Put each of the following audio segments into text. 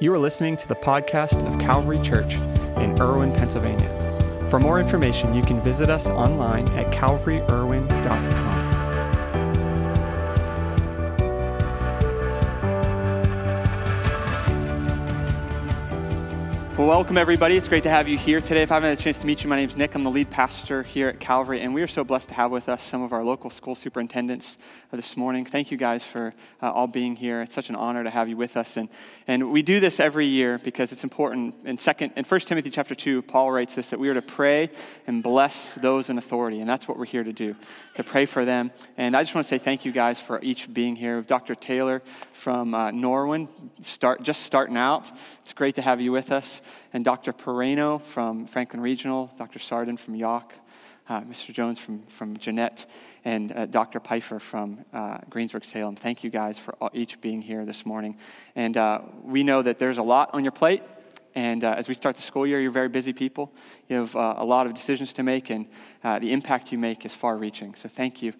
You are listening to the podcast of Calvary Church in Irwin, Pennsylvania. For more information, you can visit us online at calvaryirwin.com. Well, welcome everybody. It's great to have you here today. If I haven't had a chance to meet you, my name is Nick. I'm the lead pastor here at Calvary, and we are so blessed to have with us some of our local school superintendents uh, this morning. Thank you guys for uh, all being here. It's such an honor to have you with us, and and we do this every year because it's important. In second, in 1 Timothy chapter two, Paul writes this that we are to pray and bless those in authority, and that's what we're here to do, to pray for them. And I just want to say thank you guys for each being here. With Dr. Taylor from uh, Norwin, start just starting out. It's great to have you with us and Dr. Piraino from Franklin Regional, Dr. Sardon from Yough, uh, Mr. Jones from, from Jeannette, and uh, Dr. Pfeiffer from uh, Greensburg Salem. Thank you guys for all, each being here this morning. And uh, we know that there's a lot on your plate. And uh, as we start the school year, you're very busy people. You have uh, a lot of decisions to make, and the impact you make is far reaching. So thank you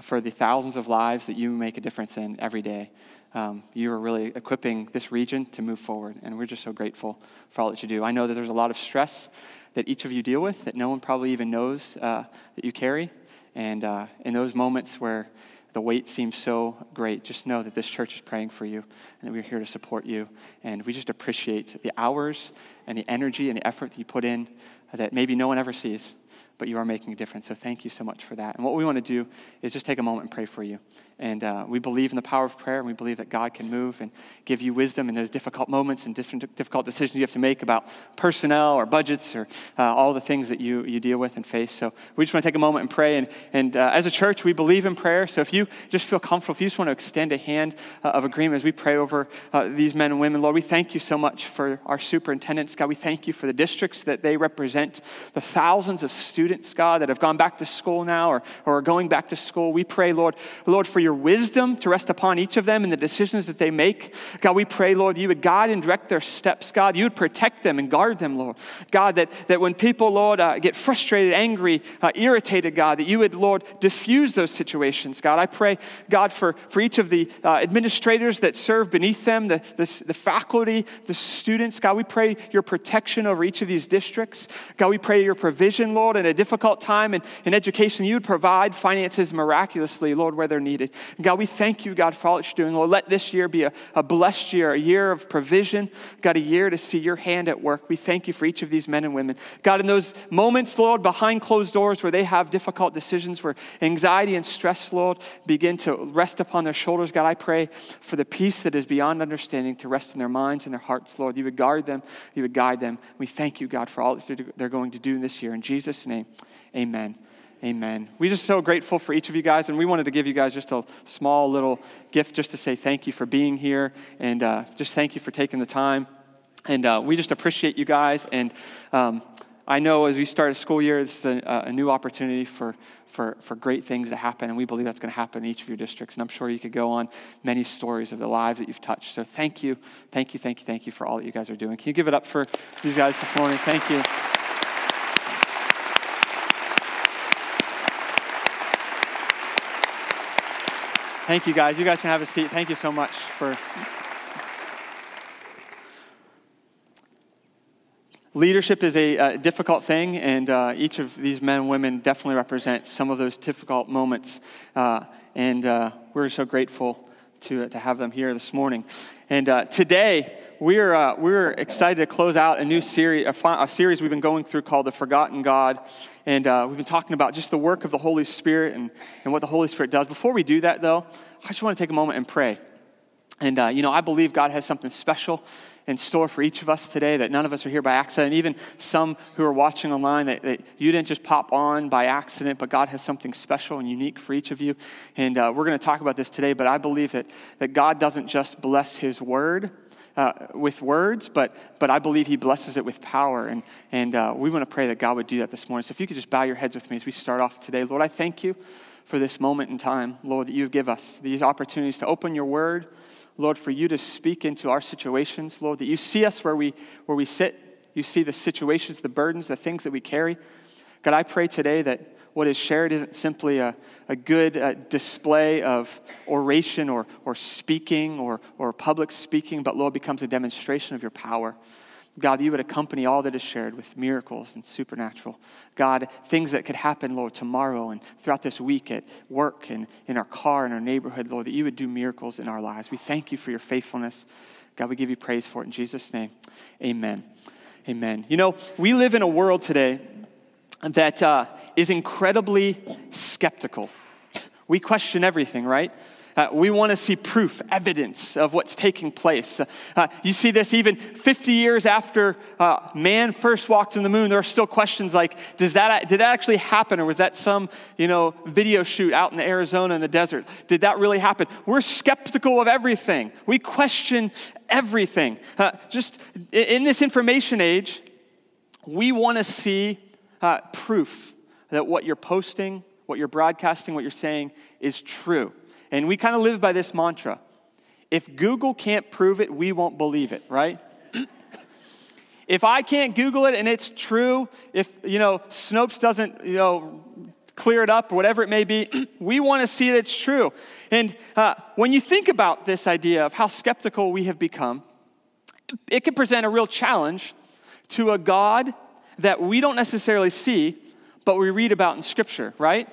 for the thousands of lives that you make a difference in every day um, you are really equipping this region to move forward. And we're just so grateful for all that you do. I know that there's a lot of stress that each of you deal with that no one probably even knows uh, that you carry. And uh, in those moments where the weight seems so great, just know that this church is praying for you and that we're here to support you. And we just appreciate the hours and the energy and the effort that you put in that maybe no one ever sees, but you are making a difference. So thank you so much for that. And what we want to do is just take a moment and pray for you. And uh, we believe in the power of prayer, and we believe that God can move and give you wisdom in those difficult moments and different difficult decisions you have to make about personnel or budgets or uh, all the things that you, you deal with and face. So we just want to take a moment and pray. And, and uh, as a church, we believe in prayer. So if you just feel comfortable, if you just want to extend a hand uh, of agreement as we pray over uh, these men and women, Lord, we thank you so much for our superintendents. God, we thank you for the districts that they represent, the thousands of students, God, that have gone back to school now or, or are going back to school. We pray, Lord, Lord, for your your wisdom to rest upon each of them in the decisions that they make. God, we pray, Lord, you would guide and direct their steps, God. You would protect them and guard them, Lord. God, that, that when people, Lord, uh, get frustrated, angry, uh, irritated, God, that you would, Lord, diffuse those situations, God. I pray, God, for, for each of the uh, administrators that serve beneath them, the, the, the faculty, the students, God, we pray your protection over each of these districts. God, we pray your provision, Lord, in a difficult time in, in education, you would provide finances miraculously, Lord, where they're needed. God, we thank you, God, for all that you're doing. Lord, let this year be a, a blessed year, a year of provision. God, a year to see your hand at work. We thank you for each of these men and women. God, in those moments, Lord, behind closed doors where they have difficult decisions, where anxiety and stress, Lord, begin to rest upon their shoulders, God, I pray for the peace that is beyond understanding to rest in their minds and their hearts, Lord. You would guard them, you would guide them. We thank you, God, for all that they're going to do this year. In Jesus' name, amen. Amen. We're just so grateful for each of you guys, and we wanted to give you guys just a small little gift just to say thank you for being here and uh, just thank you for taking the time. And uh, we just appreciate you guys. And um, I know as we start a school year, this is a, a, new opportunity for, for, for great things to happen, and we believe that's going to happen in each of your districts. And I'm sure you could go on many stories of the lives that you've touched. So thank you, thank you, thank you, thank you for all that you guys are doing. Can you give it up for these guys this morning? Thank you. Thank you, guys. You guys can have a seat. Thank you so much for. Leadership is a, a difficult thing, and uh, each of these men and women definitely represent some of those difficult moments. Uh, and uh, we're so grateful to, to have them here this morning. And uh, today, we're, uh, we're excited to close out a new series, a, a, series we've been going through called The Forgotten God. And uh, we've been talking about just the work of the Holy Spirit and, and what the Holy Spirit does. Before we do that, though, I just want to take a moment and pray. And, uh, you know, I believe God has something special in store for each of us today, that none of us are here by accident. Even some who are watching online, that, that you didn't just pop on by accident, but God has something special and unique for each of you. And uh, we're going to talk about this today, but I believe that, that God doesn't just bless His word, uh, with words, but, but I believe he blesses it with power. And, and uh, we want to pray that God would do that this morning. So if you could just bow your heads with me as we start off today. Lord, I thank you for this moment in time, Lord, that you give us these opportunities to open your word. Lord, for you to speak into our situations, Lord, that you see us where we, where we sit. You see the situations, the burdens, the things that we carry. God, I pray today that what is shared isn't simply a, a good uh, display of oration or, or speaking or, or public speaking, but Lord, becomes a demonstration of your power. God, you would accompany all that is shared with miracles and supernatural. God, things that could happen, Lord, tomorrow and throughout this week at work and in our car, in our neighborhood, Lord, that you would do miracles in our lives. We thank you for your faithfulness. God, we give you praise for it in Jesus' name. Amen. Amen. You know, we live in a world today that uh, is incredibly skeptical. We question everything, right? Uh, we want to see proof, evidence of what's taking place. Uh, you see this even 50 years after uh, man first walked on the moon. There are still questions like, does that, did that actually happen? Or was that some you know, video shoot out in Arizona in the desert? Did that really happen? We're skeptical of everything. We question everything. Uh, just in this information age, we want to see uh, proof that what you're posting, what you're broadcasting, what you're saying is true. And we kind of live by this mantra if Google can't prove it, we won't believe it, right? if I can't Google it and it's true, if, you know, Snopes doesn't, you know, clear it up or whatever it may be, we want to see that it's true. And uh, when you think about this idea of how skeptical we have become, it can present a real challenge to a God that we don't necessarily see, but we read about in Scripture, right?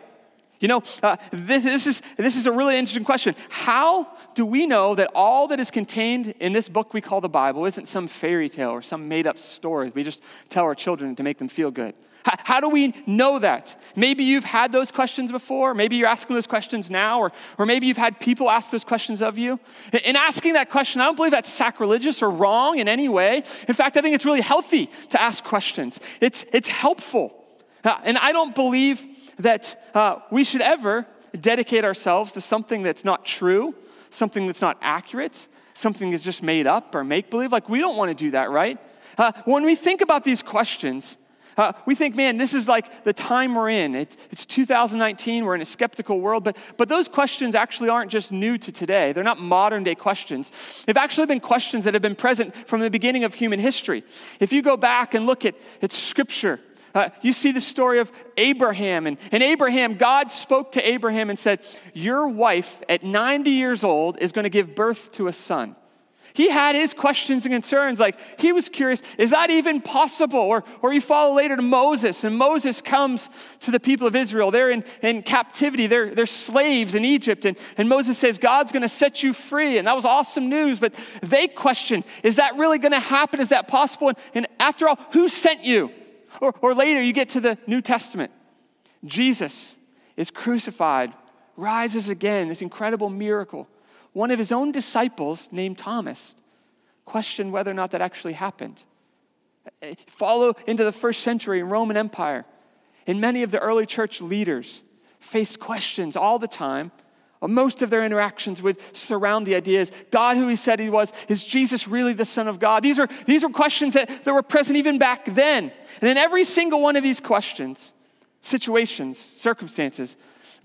You know, uh, this, this, is, this is a really interesting question. How do we know that all that is contained in this book we call the Bible isn't some fairy tale or some made up story we just tell our children to make them feel good? How, how do we know that? Maybe you've had those questions before. Maybe you're asking those questions now, or, or maybe you've had people ask those questions of you. In asking that question, I don't believe that's sacrilegious or wrong in any way. In fact, I think it's really healthy to ask questions, it's, it's helpful. Uh, and I don't believe that uh, we should ever dedicate ourselves to something that's not true, something that's not accurate, something that's just made up or make believe. Like, we don't want to do that, right? Uh, when we think about these questions, uh, we think, man, this is like the time we're in. It, it's 2019, we're in a skeptical world, but, but those questions actually aren't just new to today. They're not modern day questions. They've actually been questions that have been present from the beginning of human history. If you go back and look at, at Scripture, uh, you see the story of Abraham. And, and Abraham, God spoke to Abraham and said, Your wife at 90 years old is going to give birth to a son. He had his questions and concerns. Like, he was curious, is that even possible? Or, or you follow later to Moses, and Moses comes to the people of Israel. They're in, in captivity, they're, they're slaves in Egypt. And, and Moses says, God's going to set you free. And that was awesome news. But they question, is that really going to happen? Is that possible? And, and after all, who sent you? Or, or later, you get to the New Testament. Jesus is crucified, rises again, this incredible miracle. One of his own disciples, named Thomas, questioned whether or not that actually happened. Follow into the first century Roman Empire, and many of the early church leaders faced questions all the time most of their interactions would surround the ideas God who he said he was? Is Jesus really the Son of God? These are, these are questions that, that were present even back then. And in every single one of these questions, situations, circumstances,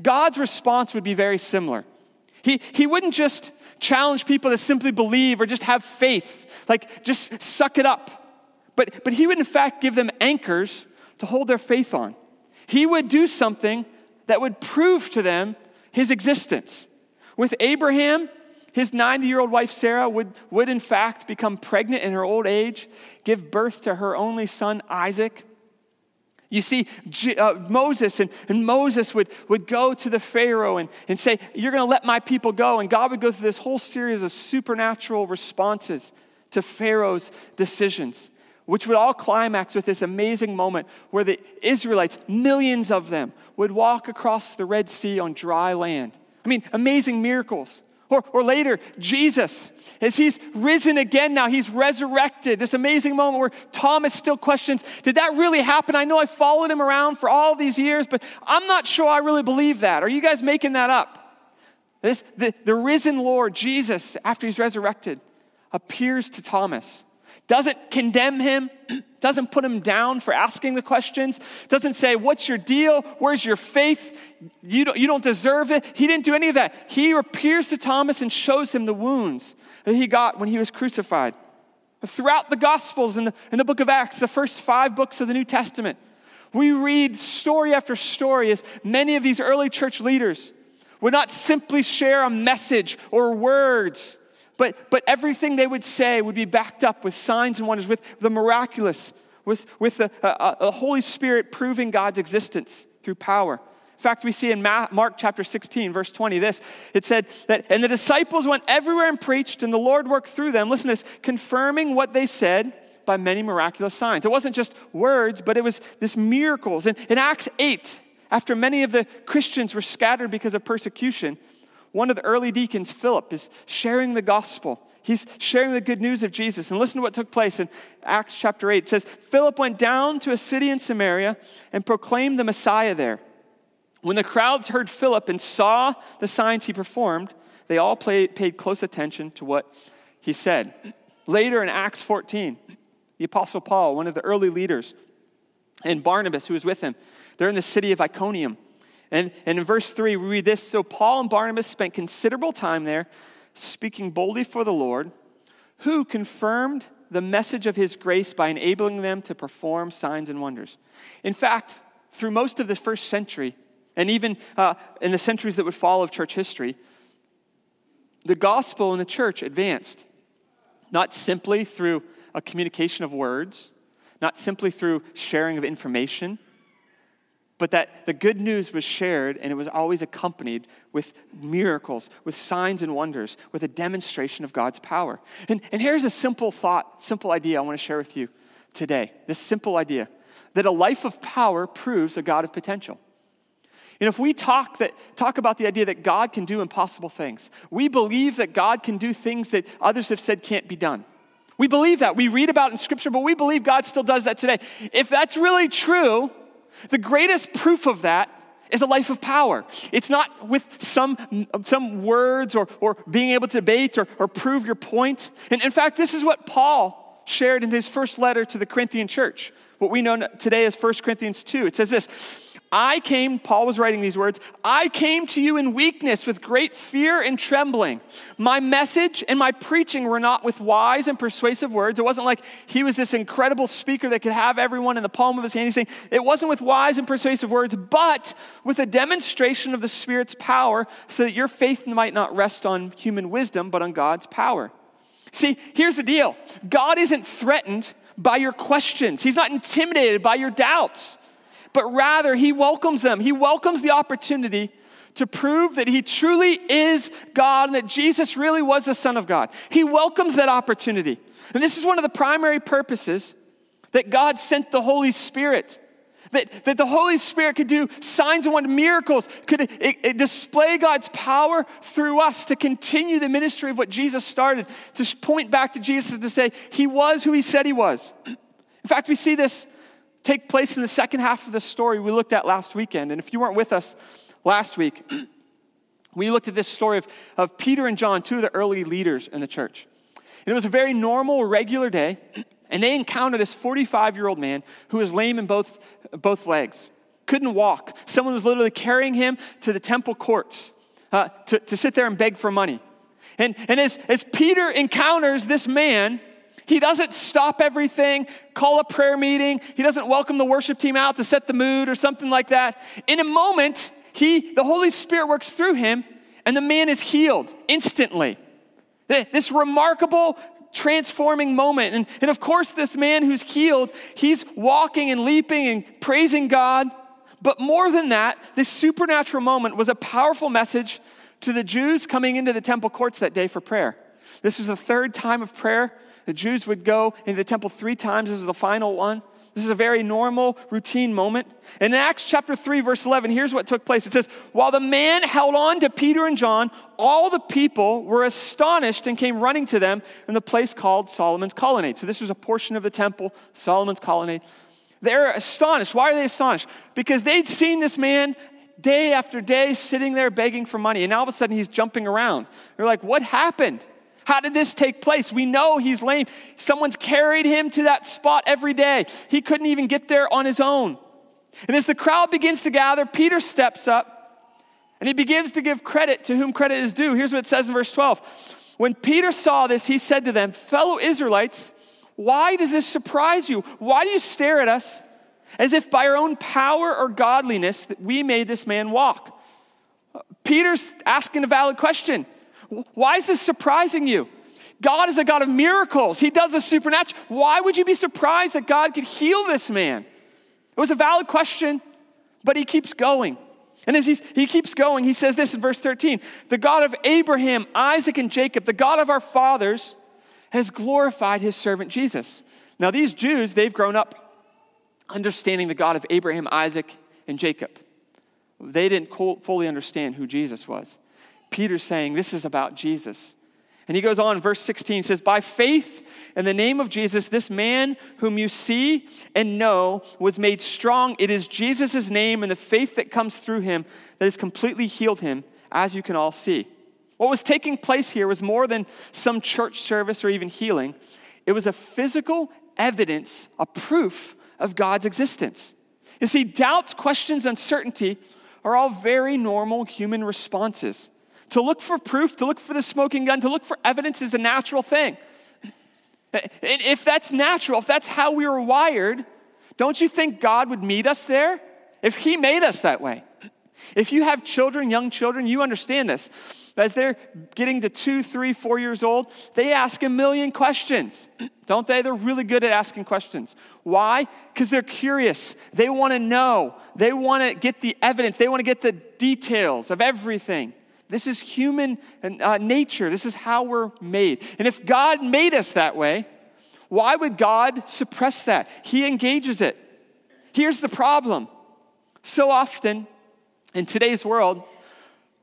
God's response would be very similar. He, he wouldn't just challenge people to simply believe or just have faith, like just suck it up. But, but he would, in fact, give them anchors to hold their faith on. He would do something that would prove to them his existence. With Abraham, his 90 year old wife Sarah would, would, in fact, become pregnant in her old age, give birth to her only son, Isaac. You see, uh, Moses and, and Moses would, would go to the Pharaoh and, and say, You're going to let my people go. And God would go through this whole series of supernatural responses to Pharaoh's decisions which would all climax with this amazing moment where the Israelites, millions of them, would walk across the Red Sea on dry land. I mean, amazing miracles. Or, or later, Jesus, as he's risen again now, he's resurrected. This amazing moment where Thomas still questions, Did that really happen? I know I followed him around for all these years, but I'm not sure I really believe that. Are you guys making that up? This, the, the risen Lord, Jesus, after he's resurrected, appears to Thomas doesn't condemn him, doesn't put him down for asking the questions, doesn't say, What's your deal? Where's your faith? You don't, you don't deserve it. He didn't do any of that. He appears to Thomas and shows him the wounds that he got when he was crucified. Throughout the Gospels and the, the book of Acts, the first five books of the New Testament, We read story after story as many of these early church leaders would not simply share a message or words, but, but everything they would say would be backed up with signs and wonders, with the miraculous, with, with the, uh, uh, Holy Spirit proving God's existence through power. In fact, we see in Mark chapter 16, verse 20, this it said that, and the disciples went everywhere and preached, and the Lord worked through them. Listen to this, confirming what they said by many miraculous signs. It wasn't just words, but it was this miracles. And in Acts 8, after many of the Christians were scattered because of persecution, one of the early deacons, Philip, is sharing the gospel. He's sharing the good news of Jesus. And listen to what took place in Acts chapter 8. It says, Philip went down to a city in Samaria and proclaimed the Messiah there. When the crowds heard Philip and saw the signs he performed, they all paid close attention to what he said. Later in Acts 14, the Apostle Paul, one of the early leaders, and Barnabas, who was with him, they're in the city of Iconium. And, and in verse 3, we read this So Paul and Barnabas spent considerable time there, speaking boldly for the Lord, who confirmed the message of his grace by enabling them to perform signs and wonders. In fact, through most of the first century, and even uh, in the centuries that would follow of church history, the gospel in the church advanced, not simply through a communication of words, not simply through sharing of information but that the good news was shared and it was always accompanied with miracles, with signs and wonders, with a demonstration of God's power. And, and here's a simple thought, simple idea I want to share with you today. This simple idea that a life of power proves a God of potential. And if we talk, that, talk about the idea that God can do impossible things, we believe that God can do things that others have said can't be done. We believe that. We read about in Scripture, but we believe God still does that today. If that's really true, the greatest proof of that is a life of power. It's not with some, some words or, or being able to debate or, or prove your point. And in fact, this is what Paul shared in his first letter to the Corinthian church, what we know today as 1 Corinthians 2. It says this I came, Paul was writing these words, I came to you in weakness with great fear and trembling. My message and my preaching were not with wise and persuasive words. It wasn't like he was this incredible speaker that could have everyone in the palm of his hand. He's saying it wasn't with wise and persuasive words, but with a demonstration of the Spirit's power so that your faith might not rest on human wisdom, but on God's power. See, here's the deal God isn't threatened by your questions, He's not intimidated by your doubts but rather he welcomes them. He welcomes the opportunity to prove that he truly is God and that Jesus really was the Son of God. He welcomes that opportunity. And this is one of the primary purposes that God sent the Holy Spirit. That, that the Holy Spirit could do signs and wonders, miracles, could it, it display God's power through us to continue the ministry of what Jesus started, to point back to Jesus to say, He was who He said He was. In fact, we see this take place in the second half of the story we looked at last weekend. And if you weren't with us last week, we looked at this story of, of Peter and John, two of the early leaders in the church. And it was a very normal, regular day, and they encounter this 45 year old man who was lame in both, both legs, couldn't walk. Someone was literally carrying him to the temple courts uh, to, to sit there and beg for money. And, and as, as Peter encounters this man, he doesn't stop everything, call a prayer meeting. He doesn't welcome the worship team out to set the mood or something like that. In a moment, he, the Holy Spirit works through him, and the man is healed instantly. This remarkable transforming moment. And, and of course, this man who's healed, he's walking and leaping and praising God. But more than that, this supernatural moment was a powerful message to the Jews coming into the temple courts that day for prayer. This was the third time of prayer the Jews would go into the temple three times. This is the final one. This is a very normal, routine moment. And in Acts chapter 3, verse 11, here's what took place. It says, While the man held on to Peter and John, all the people were astonished and came running to them in the place called Solomon's Colonnade. So this was a portion of the temple, Solomon's Colonnade. They're astonished. Why are they astonished? Because they'd seen this man day after day sitting there begging for money, and all of a sudden he's jumping around. They're like, What happened? How did this take place? We know he's lame. Someone's carried him to that spot every day. He couldn't even get there on his own. And as the crowd begins to gather, Peter steps up and he begins to give credit to whom credit is due. Here's what it says in verse 12. When Peter saw this, he said to them, Fellow Israelites, why does this surprise you? Why do you stare at us? as if by our own power or godliness that we made this man walk. Peter's asking a valid question. Why is this surprising you? God is a God of miracles. He does the supernatural. Why would you be surprised that God could heal this man? It was a valid question, but he keeps going. And as he keeps going, he says this in verse 13 The God of Abraham, Isaac, and Jacob, the God of our fathers, has glorified his servant Jesus. Now, these Jews, they've grown up understanding the God of Abraham, Isaac, and Jacob. They didn't fully understand who Jesus was. Peter's saying this is about Jesus. And he goes on, verse 16 says, By faith in the name of Jesus, this man whom you see and know was made strong. It is Jesus' name and the faith that comes through him that has completely healed him, as you can all see. What was taking place here was more than some church service or even healing, it was a physical evidence, a proof of God's existence. You see, doubts, questions, uncertainty are all very normal human responses. To look for proof, to look for the smoking gun, to look for evidence is a natural thing. If that's natural, if that's how we were wired, don't you think God would meet us there? If He made us that way. If you have children, young children, you understand this. As they're getting to two, three, four years old, they ask a million questions, don't they? They're really good at asking questions. Why? Because they're curious. They want to know. They want to get the evidence. They want to get the details of everything. This is human uh, nature. This is how we're made. And if God made us that way, why would God suppress that? He engages it. Here's the problem. So often in today's world,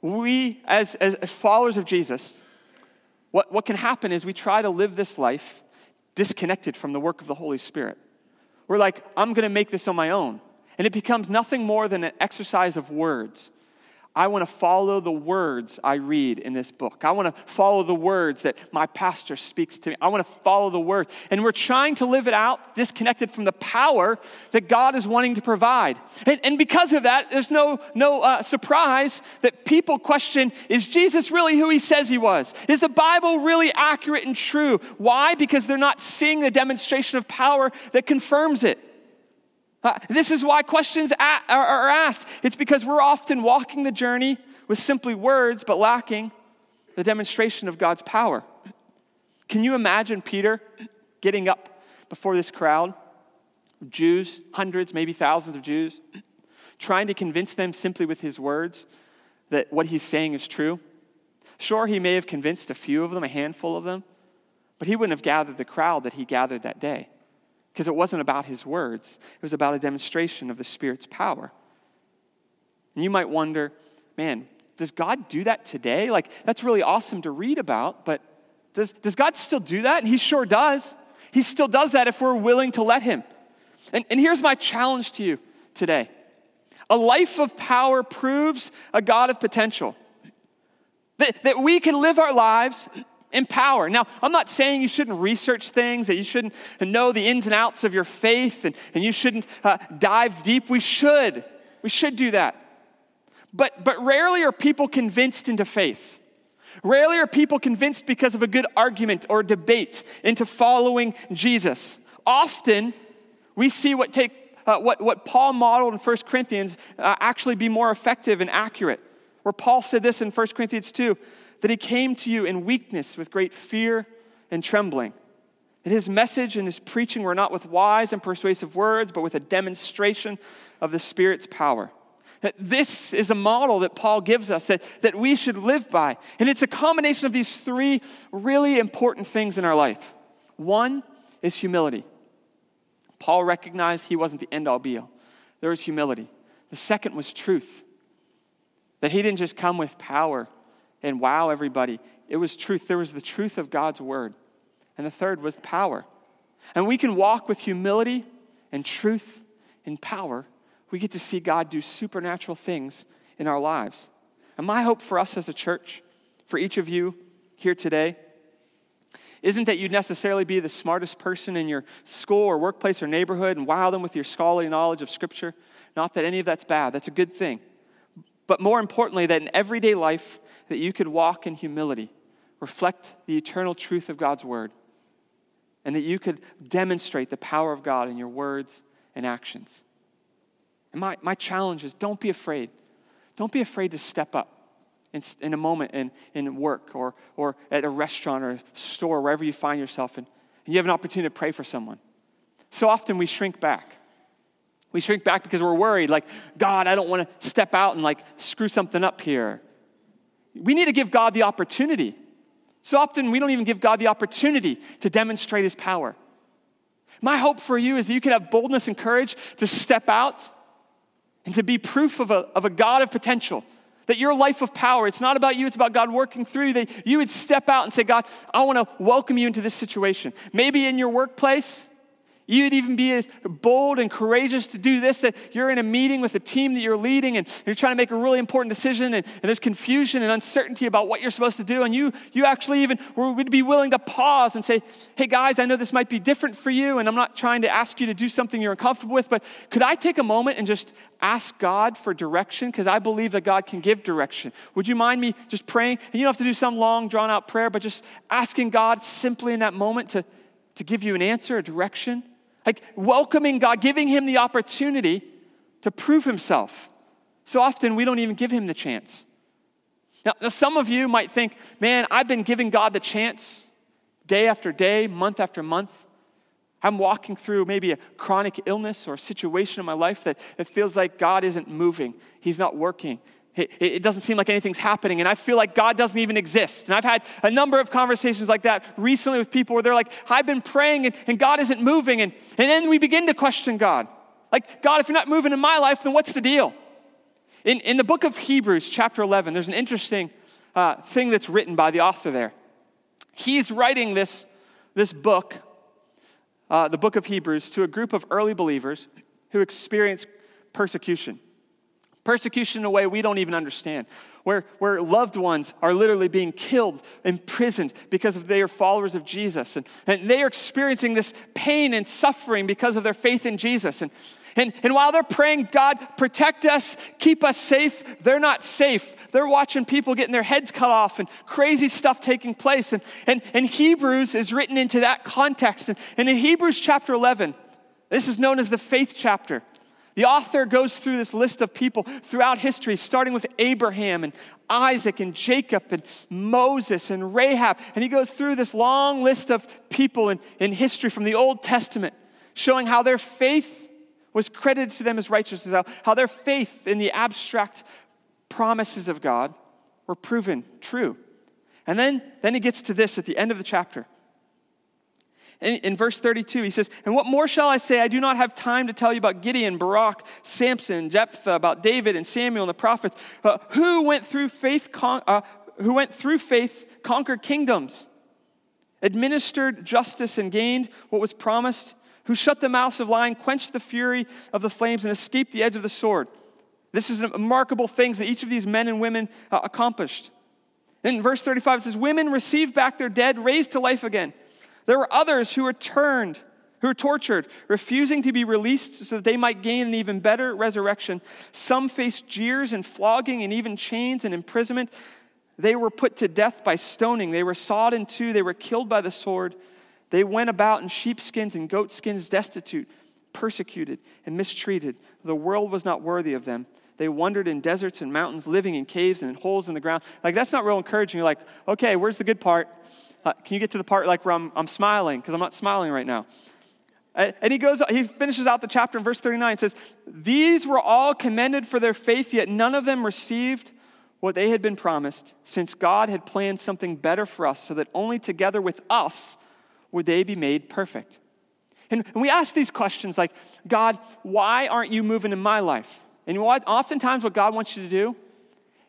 we, as, as, as followers of Jesus, what, what can happen is we try to live this life disconnected from the work of the Holy Spirit. We're like, I'm going to make this on my own. And it becomes nothing more than an exercise of words. I want to follow the words I read in this book. I want to follow the words that my pastor speaks to me. I want to follow the words. And we're trying to live it out disconnected from the power that God is wanting to provide. And, and because of that, there's no, no uh, surprise that people question is Jesus really who he says he was? Is the Bible really accurate and true? Why? Because they're not seeing the demonstration of power that confirms it. Uh, this is why questions are asked. It's because we're often walking the journey with simply words, but lacking the demonstration of God's power. Can you imagine Peter getting up before this crowd Jews, hundreds, maybe thousands of Jews, trying to convince them simply with his words that what he's saying is true? Sure, he may have convinced a few of them, a handful of them, but he wouldn't have gathered the crowd that he gathered that day because it wasn't about his words, it was about a demonstration of the Spirit's power. And you might wonder, man, does God do that today? Like, that's really awesome to read about, but does, does God still do that? And he sure does. He still does that if we're willing to let him. And, and here's my challenge to you today a life of power proves a God of potential. That, that we can live our lives Empower. Now, I'm not saying you shouldn't research things, that you shouldn't know the ins and outs of your faith, and, and you shouldn't uh, dive deep. We should. We should do that. But, but rarely are people convinced into faith. Rarely are people convinced because of a good argument or debate into following Jesus. Often, we see what, take, uh, what, what Paul modeled in 1 Corinthians uh, actually be more effective and accurate. Where Paul said this in 1 Corinthians 2 that he came to you in weakness with great fear and trembling. That his message and his preaching were not with wise and persuasive words, but with a demonstration of the Spirit's power. That this is a model that Paul gives us that, that we should live by. And it's a combination of these three really important things in our life. One is humility. Paul recognized he wasn't the end all be all, there was humility. The second was truth. That he didn't just come with power, and wow everybody. It was truth. There was the truth of God's word. And the third was power. And we can walk with humility and truth and power. We get to see God do supernatural things in our lives. And my hope for us as a church, for each of you here today, isn't that you'd necessarily be the smartest person in your school or workplace or neighborhood and wow them with your scholarly knowledge of Scripture. Not that any of that's bad, that's a good thing. But more importantly, that in everyday life, that you could walk in humility, reflect the eternal truth of God's word, and that you could demonstrate the power of God in your words and actions. And my, my challenge is don't be afraid. Don't be afraid to step up in, in a moment in, in work or, or at a restaurant or a store, wherever you find yourself, and, and you have an opportunity to pray for someone. So often we shrink back. We shrink back because we're worried, like, God, I don't want to step out and like screw something up here. We need to give God the opportunity. So often we don't even give God the opportunity to demonstrate his power. My hope for you is that you can have boldness and courage to step out and to be proof of a, of a God of potential. That your life of power, it's not about you, it's about God working through you. That you would step out and say, God, I want to welcome you into this situation. Maybe in your workplace, You'd even be as bold and courageous to do this that you're in a meeting with a team that you're leading and you're trying to make a really important decision and, and there's confusion and uncertainty about what you're supposed to do. And you, you actually even would be willing to pause and say, Hey guys, I know this might be different for you and I'm not trying to ask you to do something you're uncomfortable with, but could I take a moment and just ask God for direction? Because I believe that God can give direction. Would you mind me just praying? And you don't have to do some long, drawn out prayer, but just asking God simply in that moment to, to give you an answer, a direction. Like welcoming God, giving him the opportunity to prove himself. So often we don't even give him the chance. Now, now, some of you might think, man, I've been giving God the chance day after day, month after month. I'm walking through maybe a chronic illness or a situation in my life that it feels like God isn't moving, He's not working, it, doesn't seem like anything's happening, and I feel like God doesn't even exist. And I've had a number of conversations like that recently with people where they're like, I've been praying and, and God isn't moving. And, and then we begin to question God. Like, God, if you're not moving in my life, then what's the deal? In, in the book of Hebrews, chapter 11, there's an interesting uh, thing that's written by the author there. He's writing this, this book, uh, the book of Hebrews, to a group of early believers who experienced persecution. Persecution in a way we don't even understand, where, where loved ones are literally being killed, imprisoned because of they are followers of Jesus. And, and they are experiencing this pain and suffering because of their faith in Jesus. And, and, and while they're praying, God, protect us, keep us safe, they're not safe. They're watching people getting their heads cut off and crazy stuff taking place. And, and, and Hebrews is written into that context. And, and in Hebrews chapter 11, this is known as the faith chapter. The author goes through this list of people throughout history, starting with Abraham and Isaac and Jacob and Moses and Rahab. And he goes through this long list of people in, in history from the Old Testament, showing how their faith was credited to them as righteousness, how, how their faith in the abstract promises of God were proven true. And then, then he gets to this at the end of the chapter. In, in verse 32, he says, And what more shall I say? I do not have time to tell you about Gideon, Barak, Samson, Jephthah, about David and Samuel and the prophets, uh, who went through faith, con- uh, who went through faith, conquered kingdoms, administered justice and gained what was promised, who shut the mouths of lying, quenched the fury of the flames, and escaped the edge of the sword. This is remarkable things that each of these men and women uh, accomplished. In verse 35, it says, Women received back their dead, raised to life again. There were others who were turned, who were tortured, refusing to be released so that they might gain an even better resurrection. Some faced jeers and flogging and even chains and imprisonment. They were put to death by stoning. They were sawed in two. They were killed by the sword. They went about in sheepskins and goatskins, destitute, persecuted, and mistreated. The world was not worthy of them. They wandered in deserts and mountains, living in caves and in holes in the ground. Like, that's not real encouraging. You're like, okay, where's the good part? Uh, can you get to the part like where I'm, I'm smiling? Because I'm not smiling right now. And he goes, he finishes out the chapter in verse 39. It says, These were all commended for their faith, yet none of them received what they had been promised, since God had planned something better for us, so that only together with us would they be made perfect. And, and we ask these questions like, God, why aren't you moving in my life? And what, oftentimes, what God wants you to do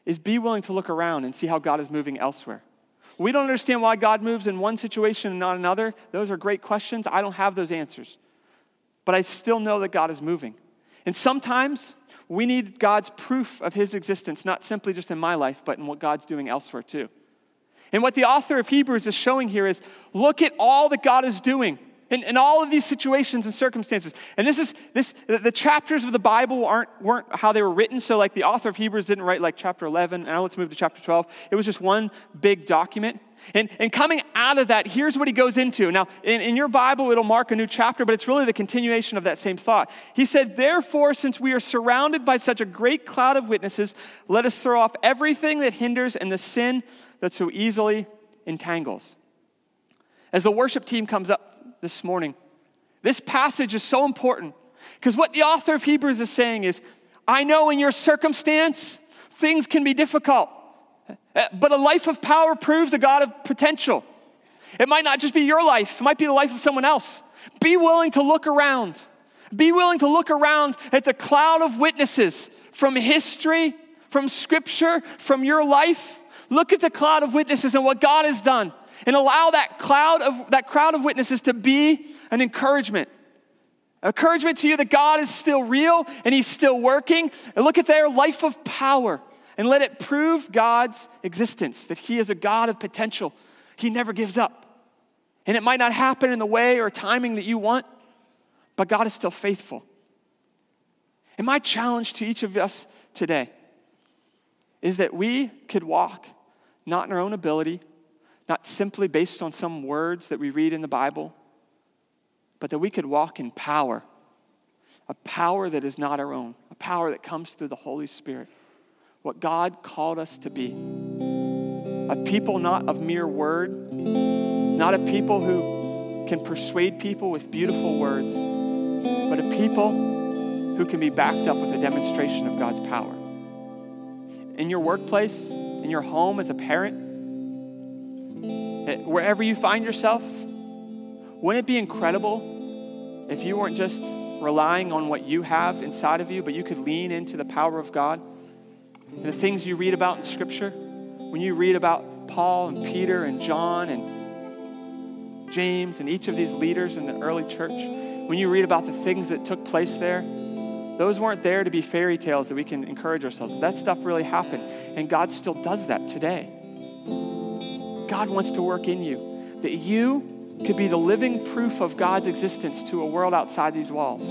is be willing to look around and see how God is moving elsewhere we don't understand why God moves in one situation and not another, those are great questions. I don't have those answers. But I still know that God is moving. And sometimes we need God's proof of his existence, not simply just in my life, but in what God's doing elsewhere too. And what the author of Hebrews is showing here is look at all that God is doing. In, in all of these situations and circumstances. And this is this the, chapters of the Bible aren't weren't how they were written. So like the author of Hebrews didn't write like chapter 11. Now let's move to chapter 12. It was just one big document. And, and coming out of that, here's what he goes into. Now, in, in your Bible, it'll mark a new chapter, but it's really the continuation of that same thought. He said, Therefore, since we are surrounded by such a great cloud of witnesses, let us throw off everything that hinders and the sin that so easily entangles. As the worship team comes up, this morning. This passage is so important because what the author of Hebrews is saying is I know in your circumstance, things can be difficult, eh, but a life of power proves a God of potential. It might not just be your life, it might be the life of someone else. Be willing to look around. Be willing to look around at the cloud of witnesses from history, from scripture, from your life. Look at the cloud of witnesses and what God has done and allow that cloud of that crowd of witnesses to be an encouragement. Encouragement to you that God is still real and He's still working. And look at their life of power and let it prove God's existence, that He is a God of potential. He never gives up. And it might not happen in the way or timing that you want, but God is still faithful. And my challenge to each of us today is that we could walk not in our own ability, not simply based on some words that we read in the Bible, but that we could walk in power, a power that is not our own, a power that comes through the Holy Spirit. What God called us to be. A people not of mere word, not a people who can persuade people with beautiful words, but a people who can be backed up with a demonstration of God's power. In your workplace, in your home as a parent, Eh, wherever you find yourself, wouldn't it be incredible if you weren't just relying on what you have inside of you, but you could lean into the power of God and the things you read about in Scripture? When you read about Paul and Peter and John and James and each of these leaders in the early church, when you read about the things that took place there, those weren't there to be fairy tales that we can encourage ourselves. That stuff really happened, and God still does that today. God wants to work in you, that you could be the living proof of God's existence to a world outside these walls.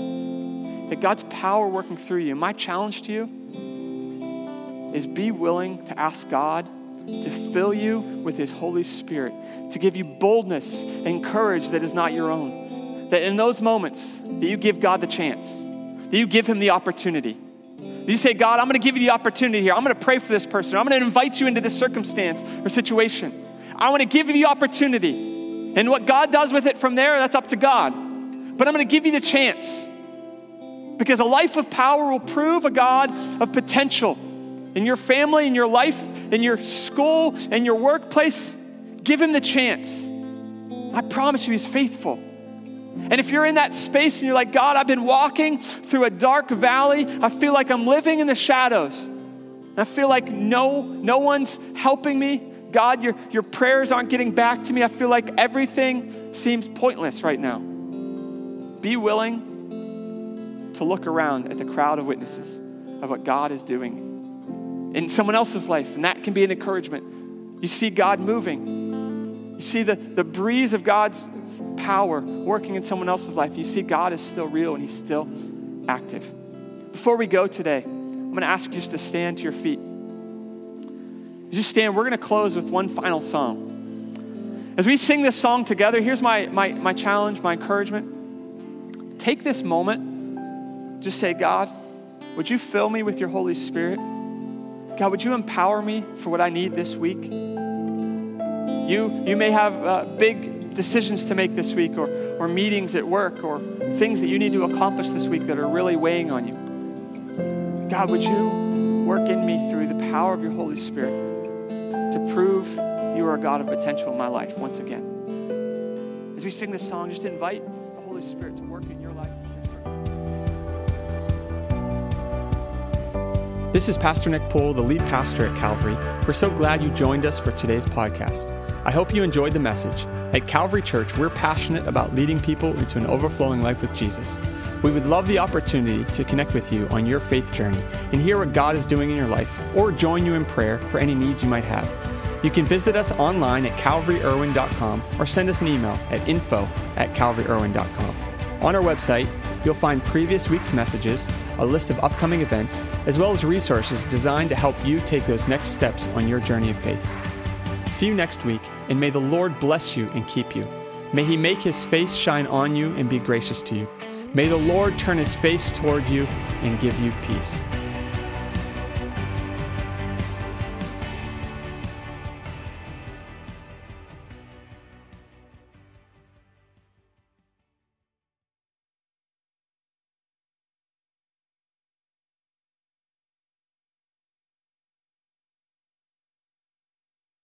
That God's power working through you. My challenge to you is be willing to ask God to fill you with His Holy Spirit, to give you boldness and courage that is not your own. That in those moments, that you give God the chance, that you give Him the opportunity. You say, God, I'm going to give you the opportunity here. I'm going to pray for this person. I'm going to invite you into this circumstance or situation. I want to give you the opportunity. And what God does with it from there, that's up to God. But I'm going to give you the chance. Because a life of power will prove a God of potential in your family, in your life, in your school, in your workplace. Give him the chance. I promise you, he's faithful. And if you're in that space and you're like, God, I've been walking through a dark valley, I feel like I'm living in the shadows. I feel like no, no one's helping me. God, your, your prayers aren't getting back to me. I feel like everything seems pointless right now. Be willing to look around at the crowd of witnesses of what God is doing in someone else's life, and that can be an encouragement. You see God moving, you see the, the breeze of God's power working in someone else's life. You see God is still real and He's still active. Before we go today, I'm going to ask you just to stand to your feet. Just stand. We're going to close with one final song. As we sing this song together, here's my, my, my challenge, my encouragement. Take this moment, just say, God, would you fill me with your Holy Spirit? God, would you empower me for what I need this week? You, you may have uh, big decisions to make this week, or, or meetings at work, or things that you need to accomplish this week that are really weighing on you. God, would you work in me through the power of your Holy Spirit? To prove you are a God of potential in my life once again. As we sing this song, just invite the Holy Spirit to work in your life. This is Pastor Nick Poole, the lead pastor at Calvary. We're so glad you joined us for today's podcast. I hope you enjoyed the message. At Calvary Church, we're passionate about leading people into an overflowing life with Jesus. We would love the opportunity to connect with you on your faith journey and hear what God is doing in your life or join you in prayer for any needs you might have. You can visit us online at calvaryirwin.com or send us an email at info at calvaryirwin.com. On our website, you'll find previous week's messages, a list of upcoming events, as well as resources designed to help you take those next steps on your journey of faith. See you next week, and may the Lord bless you and keep you. May he make his face shine on you and be gracious to you. May the Lord turn his face toward you and give you peace.